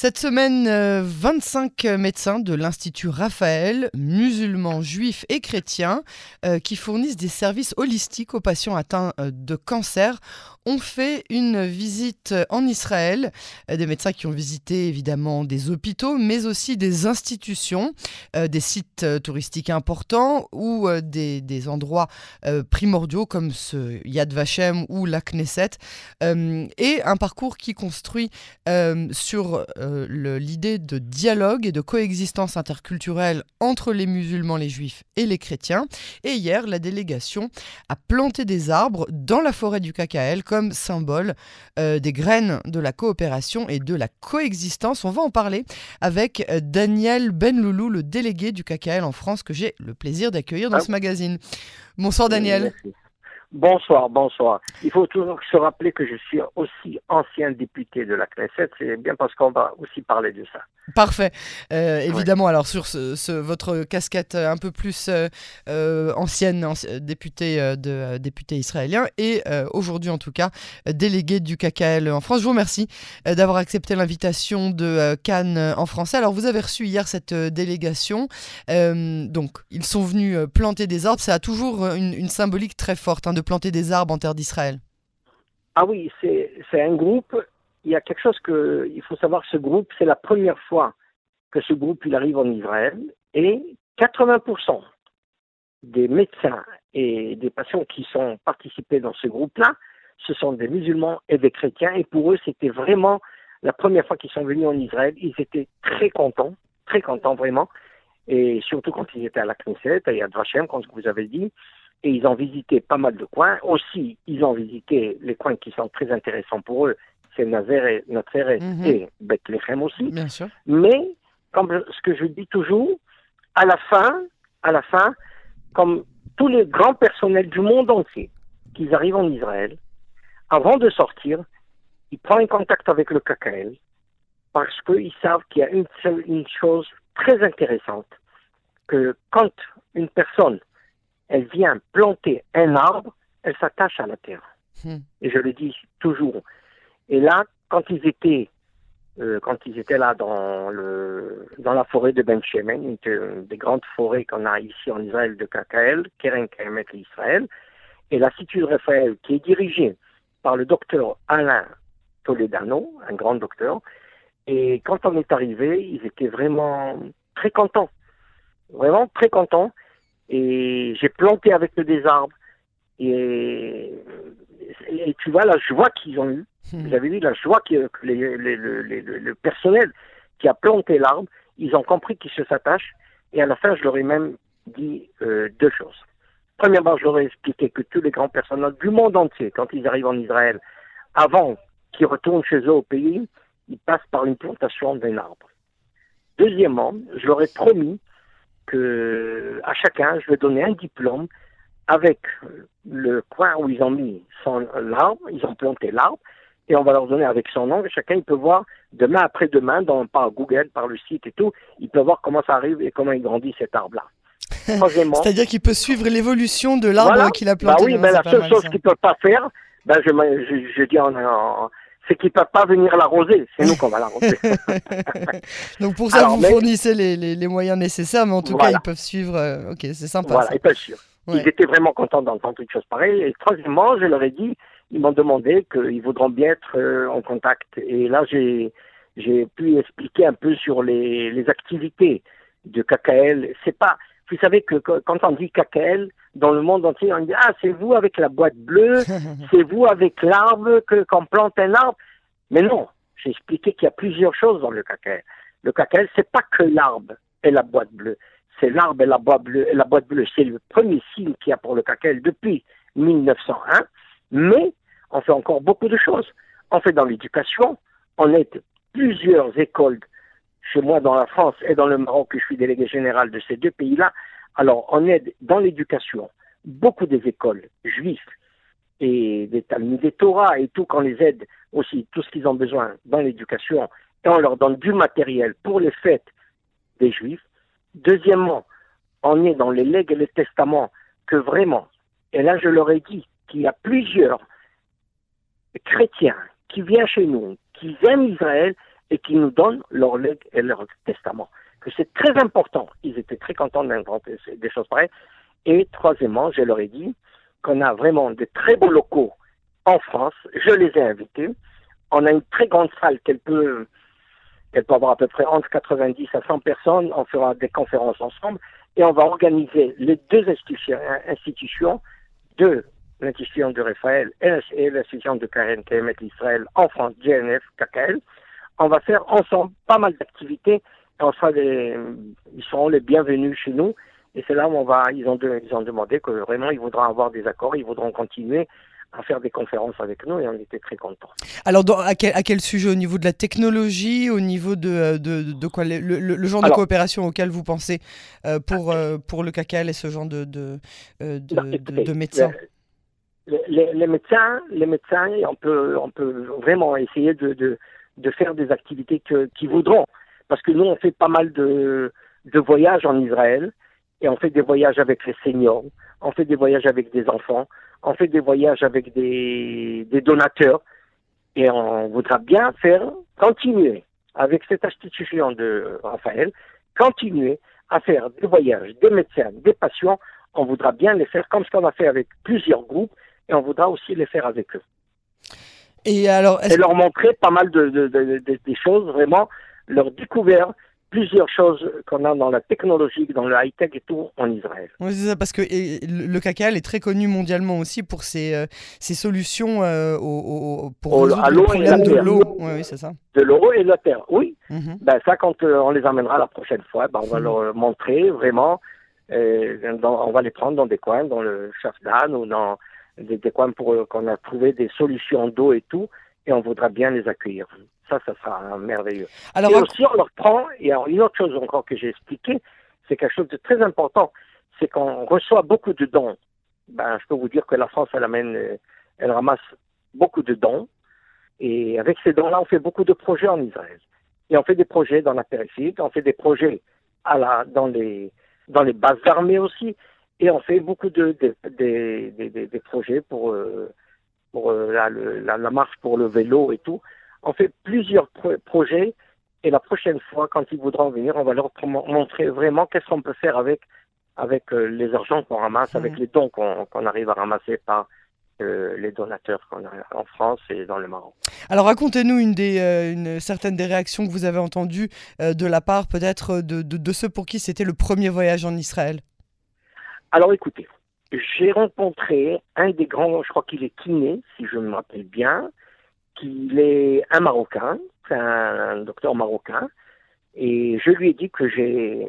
Cette semaine, 25 euh, médecins de l'Institut Raphaël, musulmans, juifs et chrétiens, euh, qui fournissent des services holistiques aux patients atteints euh, de cancer, ont fait une visite en Israël. Des médecins qui ont visité évidemment des hôpitaux, mais aussi des institutions, des sites touristiques importants ou des, des, endroits primordiaux comme ce Yad Vashem ou la Knesset. et un parcours qui construit sur euh, l'idée de dialogue et de coexistence interculturelle entre les musulmans, les juifs et les chrétiens. Et hier, la délégation a planté des arbres dans la forêt du KKL comme symbole euh, des graines de la coopération et de la coexistence. On va en parler avec euh, Daniel Benloulou, le délégué du KKL en France, que j'ai le plaisir d'accueillir dans ah. ce magazine. Bonsoir Daniel. Bonsoir, bonsoir. Il faut toujours se rappeler que je suis aussi ancien député de la Knesset. C'est bien parce qu'on va aussi parler de ça. Parfait. Euh, évidemment, alors sur ce, votre casquette un peu plus euh, euh, ancienne, député, de, député israélien, et aujourd'hui en tout cas délégué du KKL en France. Je vous remercie d'avoir accepté l'invitation de Cannes en français. Alors vous avez reçu hier cette délégation. donc ils sont venus planter des arbres. Ça a toujours une, symbolique très forte hein, de planter des arbres en terre d'Israël. Ah oui, c'est un groupe il y a quelque chose que il faut savoir. Ce groupe, c'est la première fois que ce groupe arrive en Israël et 80% des médecins et des patients qui sont participés dans ce groupe-là, ce sont des musulmans et des chrétiens. Et pour eux, c'était vraiment la première fois qu'ils sont venus en Israël. Ils étaient très contents, très contents vraiment. Et surtout quand ils étaient à la Knesset, à Yad Vashem, comme vous avez dit. Et ils ont visité pas mal de coins. Aussi, ils ont visité les coins qui sont très intéressants pour eux, c'est Nazareth, mm et Bethléem aussi. Bien sûr. Mais, comme ce que je dis toujours, à la fin, à la fin, comme tous les grands personnels du monde entier qui arrivent en Israël, avant de sortir, ils prennent contact avec le KKL parce qu'ils savent qu'il y a une, une chose très intéressante, que quand une personne, elle vient planter un arbre, elle s'attache à la terre. Hmm. Et je le dis toujours, et là, quand ils étaient, euh, quand ils étaient là dans le, dans la forêt de Ben Shemen, une, des grandes forêts qu'on a ici en Israël de KKL, Keren Kaemet Israël, et l'Institut de Raphaël, qui est dirigé par le docteur Alain Toledano, un grand docteur, et quand on est arrivé, ils étaient vraiment très contents, vraiment très contents, et j'ai planté avec eux des arbres, et, et tu vois la joie qu'ils ont eue, Hmm. Vous avez vu la joie que, le personnel qui a planté l'arbre, ils ont compris qu'ils se s'attachent. Et à la fin, je leur ai même dit euh, deux choses. Premièrement, je leur ai expliqué que tous les grands personnages du monde entier, quand ils arrivent en Israël, avant qu'ils retournent chez eux au pays, ils passent par une plantation d'un arbre. Deuxièmement, je leur ai promis que à chacun, je vais donner un diplôme avec le coin où ils ont mis son l'arbre, ils ont planté l'arbre, et on va leur donner avec son nom, et chacun il peut voir demain après-demain, dans, par Google, par le site et tout, il peut voir comment ça arrive et comment il grandit cet arbre-là. C'est-à-dire qu'il peut suivre l'évolution de l'arbre qu'il a planté. Bah oui, mais la seule chose qu'il ne peut pas faire, ben je, je, je dis en, c'est qu'il ne peut pas venir l'arroser. C'est nous qu'on va l'arroser. Donc pour ça, vous fournissez les, les, les, moyens nécessaires, mais en tout cas, ils peuvent suivre. Euh, ok, c'est sympa. Voilà, ils peuvent suivre. Ils étaient vraiment contents d'entendre quelque chose pareil. Et troisièmement, je leur ai dit, ils m'ont demandé qu'ils voudront bien être euh, en contact. Et là, j'ai j'ai pu expliquer un peu sur les, les activités de KKL. C'est pas, vous savez que quand on dit KKL, dans le monde entier, on dit ah c'est vous avec la boîte bleue, c'est vous avec l'arbre que qu'on plante un arbre. Mais non, j'ai expliqué qu'il y a plusieurs choses dans le KKL. Le KKL, c'est pas que l'arbre et la boîte bleue, c'est l'arbre et la boîte bleue. La boîte bleue, c'est le premier signe qu'il y a pour le KKL depuis 1901. Mais on fait encore beaucoup de choses. On fait dans l'éducation, on aide plusieurs écoles chez moi dans la France et dans le Maroc, que je suis délégué général de ces deux pays-là. Alors, on aide dans l'éducation beaucoup des écoles juives et des Talmud des Torah et tout, qu'on les aide aussi, tout ce qu'ils ont besoin dans l'éducation, et on leur donne du matériel pour les fêtes des juifs. Deuxièmement, on est dans les legs et les testaments que vraiment, et là je leur ai dit qu'il y a plusieurs chrétiens qui viennent chez nous, qui aiment Israël et qui nous donnent leur legs et leur testament. Que c'est très important. Ils étaient très contents d'inventer des choses pareilles. Et troisièmement, je leur ai dit qu'on a vraiment de très beaux locaux en France. Je les ai invités. On a une très grande salle qu'elle peut, qu'elle peut avoir à peu près entre 90 à 100 personnes. On fera des conférences ensemble et on va organiser les deux institutions, de l'institution de Raphaël et l'institution de Karen Kemet Israël en France, GNF, KKL. On va faire ensemble pas mal d'activités. On sera les, ils seront les bienvenus chez nous. Et c'est là où on va, ils ont, ils ont demandé que vraiment ils voudront avoir des accords, ils voudront continuer à faire des conférences avec nous et on était très contents. Alors, à, quel, à, quel, sujet? Au niveau de la technologie Au niveau de, de, de quoi le, le, genre de coopération auquel vous pensez euh, pour, euh, pour le CACAL et ce genre de, de, euh, de, médecins? les, les, médecins, les médecins, on peut, on peut vraiment essayer de, de, de faire des activités qu'ils voudront. Parce que nous, on fait pas mal de, de voyages en Israël et on fait des voyages avec les seniors, on fait des voyages avec des enfants, on fait des voyages avec des, des donateurs et on voudra bien faire, continuer avec cette institution de Raphaël, continuer à faire des voyages, des médecins, des patients. On voudra bien les faire comme ce qu'on a fait avec plusieurs groupes et on voudra aussi les faire avec eux. Et alors, et leur montrer pas mal de, de, de, de, des choses, vraiment leur découvrir plusieurs choses qu'on a dans la technologie, dans le high-tech et tout en Israël. Oui, c'est ça, parce que le cacao est très connu mondialement aussi pour ses, euh, ses solutions euh, au, pour résoudre le problème de l'eau. Oui, oui, c'est ça. De l'eau et de la terre, oui. Mhm. ben, ça, quand euh, on les amènera la prochaine fois, ben, on va mhm. leur montrer vraiment, on va les prendre dans des coins, dans le Shafdan ou dans des, des coins pour qu'on a trouvé des solutions d'eau et tout, et on voudra bien les accueillir. Ça, ça sera merveilleux. Alors, et aussi, on leur prend, et alors, une autre chose encore que j'ai expliqué, c'est quelque chose de très important, c'est qu'on reçoit beaucoup de dons. Ben, je peux vous dire que la France, elle amène, euh, elle ramasse beaucoup de dons, et avec ces dons-là, on fait beaucoup de projets en Israël. Et on fait des projets dans la périphérie, on fait des projets à la, dans les, dans les bases armées aussi, et on fait beaucoup de, de, de, de projets pour, euh, pour euh, la, la, la, marche pour le vélo et tout. On fait plusieurs projets et la prochaine fois, quand ils voudront venir, on va leur montrer vraiment qu'est-ce qu'on peut faire avec avec euh, les argents qu'on ramasse, avec mmh. les dons qu'on arrive à ramasser par euh, les donateurs qu'on a en France et dans le Maroc. Alors racontez-nous une des euh, une certaine des réactions que vous avez entendues de la part peut-être de, de, de, ceux pour qui c'était le premier voyage en Israël. Alors écoutez, j'ai rencontré un des grands, je crois qu'il est kiné, si je me rappelle bien, qu'il est un Marocain, un docteur marocain, et je lui ai dit que j'ai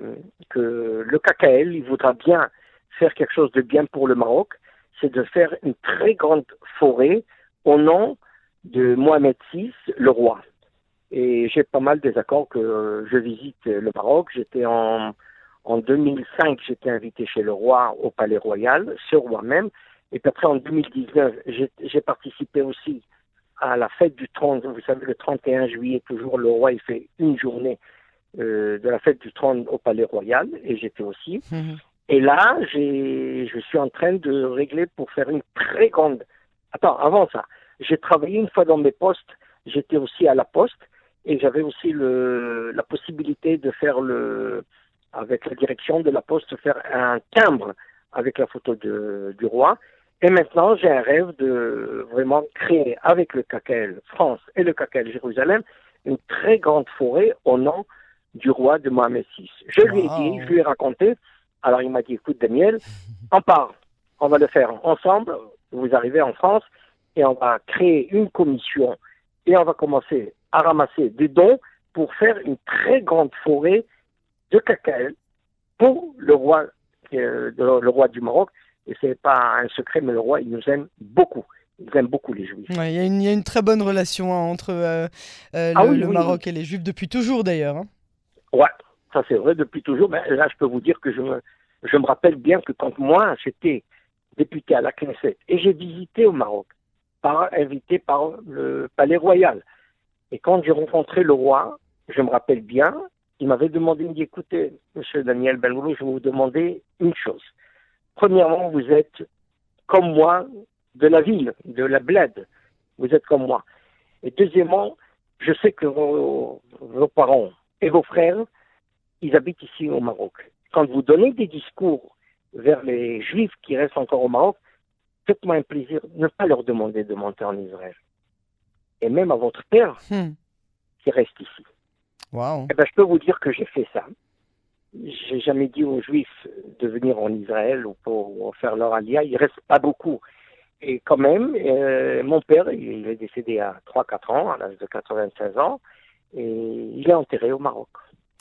que le KKL, il voudra bien faire quelque chose de bien pour le Maroc, c'est de faire une très grande forêt au nom de Mohamed VI, le roi. Et j'ai pas mal des accords que je visite le Maroc. J'étais en, en 2005, j'étais invité chez le roi au Palais Royal, ce roi même. Et puis après, en 2019, j'ai participé aussi à la fête du 30, vous savez, le 31 juillet, toujours, le roi, il fait une journée euh, de la fête du 30 au Palais Royal, et j'étais aussi. Mhm. Et là, je suis en train de régler pour faire une très grande... Attends, avant ça, j'ai travaillé une fois dans mes postes, j'étais aussi à la poste, et j'avais aussi le, la possibilité de faire le, avec la direction de la poste, faire un timbre avec la photo de, du roi. Et maintenant, j'ai un rêve de vraiment créer avec le KKL France et le KKL Jérusalem une très grande forêt au nom du roi de Mohamed VI. Je lui ai dit, je lui ai raconté. Alors il m'a dit, écoute Daniel, on part, on va le faire ensemble. Vous arrivez en France et on va créer une commission et on va commencer à ramasser des dons pour faire une très grande forêt de KKL pour le roi, euh, le roi du Maroc et c'est pas un secret, mais le roi, il nous aime beaucoup. Il aime beaucoup les Juifs. Il y, a une très bonne relation hein, entre euh, euh, ah le, Maroc et les Juifs depuis toujours d'ailleurs. Hein. Ouais, ça c'est vrai depuis toujours. Mais là, je peux vous dire que je me, je me rappelle bien que quand moi j'étais député à la Knesset et j'ai visité au Maroc, par, invité par le Palais Royal. Et quand j'ai rencontré le roi, je me rappelle bien, il m'avait demandé, il me dit, écoutez, monsieur Daniel Benloulou, je vais vous demander une chose. Premièrement, vous êtes comme moi de la ville, de la bled. Vous êtes comme moi. Et deuxièmement, je sais que vos, vos parents et vos frères, ils habitent ici au Maroc. Quand vous donnez des discours vers les juifs qui restent encore au Maroc, faites-moi un plaisir, ne pas leur demander de monter en Israël. Et même à votre père Hmm. qui reste ici. Waouh. Eh ben, je peux vous dire que j'ai fait ça. J'ai jamais dit aux Juifs de venir en Israël ou pour faire leur alia. Il reste pas beaucoup. Et quand même, euh, mon père, il est décédé à 3-4 ans, à l'âge de 96 ans, et il est enterré au Maroc.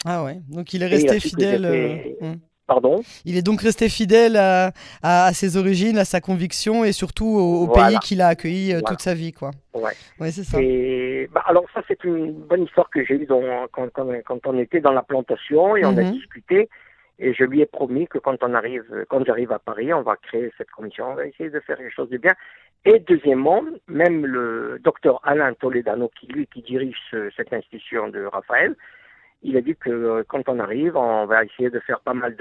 Ah ouais. Donc il est il resté fidèle. euh. Pardon Il est donc resté fidèle à, à- à ses origines, à sa conviction et surtout au, au Voilà. pays qu'il a accueilli euh, Voilà. toute sa vie, quoi. Ouais. Ouais, c'est ça. Et bah, alors ça, c'est une bonne histoire que j'ai eue dans- quand, quand, quand on était dans la plantation et on a Mhm. discuté. Et je lui ai promis que quand on arrive, quand j'arrive à Paris, on va créer cette commission, on va essayer de faire quelque chose de bien. Et deuxièmement, même le docteur Alain Toledano, qui lui qui dirige ce- cette institution de Raphaël, il a dit que euh, quand on arrive, on va essayer de faire pas mal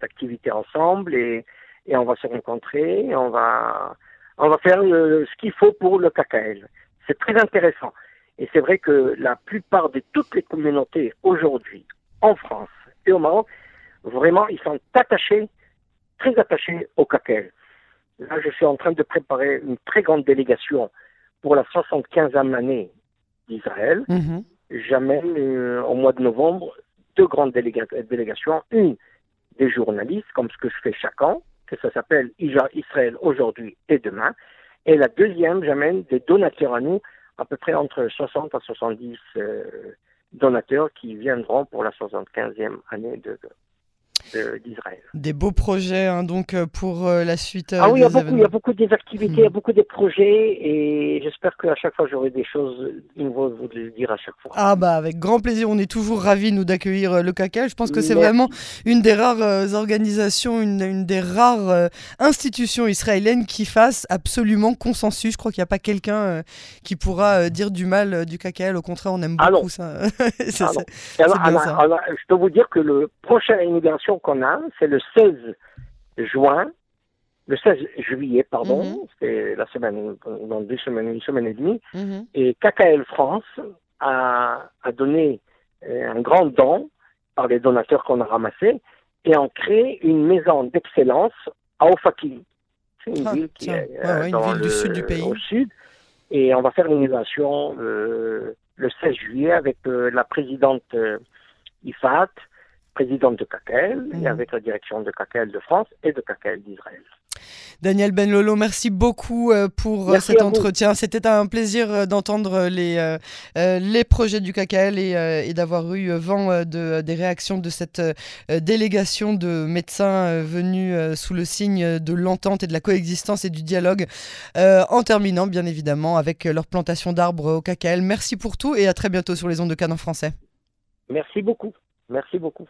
d'activités ensemble et, on va se rencontrer, on va on va faire euh, ce qu'il faut pour le KKL. C'est très intéressant. Et c'est vrai que la plupart de toutes les communautés aujourd'hui, en France et au Maroc, vraiment, ils sont attachés, très attachés au KKL. Là, je suis en train de préparer une très grande délégation pour la 75e année d'Israël. Mhm. J'amène euh, au mois de novembre deux grandes déléga- délégations. Une des journalistes, comme ce que je fais chaque an, que ça s'appelle Israël aujourd'hui et demain. Et la deuxième, j'amène des donateurs à nous, à peu près entre 60 à 70 euh, donateurs qui viendront pour la 75e année de, de- d'Israël. Des beaux projets, hein, donc euh, pour euh, la suite. euh, Ah oui, il y, a beaucoup, il y a beaucoup des activités, il y a beaucoup des projets et j'espère qu'à chaque fois j'aurai des choses nouveaux à vous le dire à chaque fois. Ah bah avec grand plaisir, on est toujours ravis nous d'accueillir le CACA. Je pense que c'est vraiment une des rares organisations, une, une des rares institutions israéliennes qui fasse absolument consensus. Je crois qu'il n'y a pas quelqu'un qui pourra dire du mal du KKL. Au contraire, on aime Ah beaucoup ça. Ah alors, alors, je peux vous dire que le prochaine inauguration qu'on a, c'est le 16 juin, le 16 juillet, pardon, Mhm. c'est la semaine, dans deux semaines, une semaine et demie, Mhm. et KKL France a, a donné euh, un grand don par les donateurs qu'on a ramassés, et on crée une maison d'excellence à Ofakim. C'est une Ah, ville qui tiens. est Ouais, ouais, une dans ville du le- sud du pays. au sud, et on va faire l'inauguration euh, le 16 juillet avec euh, la présidente euh, IFAT, présidente de KKL, Mhm. et avec la direction de KKL de France et de KKL d'Israël. Daniel Benlolo, merci beaucoup euh, pour euh, Merci cet entretien. C'était un plaisir euh, d'entendre les, les projets du KKL et, et d'avoir eu vent de, des réactions de cette délégation de médecins venus sous le signe de l'entente et de la coexistence et du dialogue. En terminant, bien évidemment, avec leur plantation d'arbres au KKL. Merci pour tout et à très bientôt sur les ondes de Canon français. Merci beaucoup. Merci beaucoup.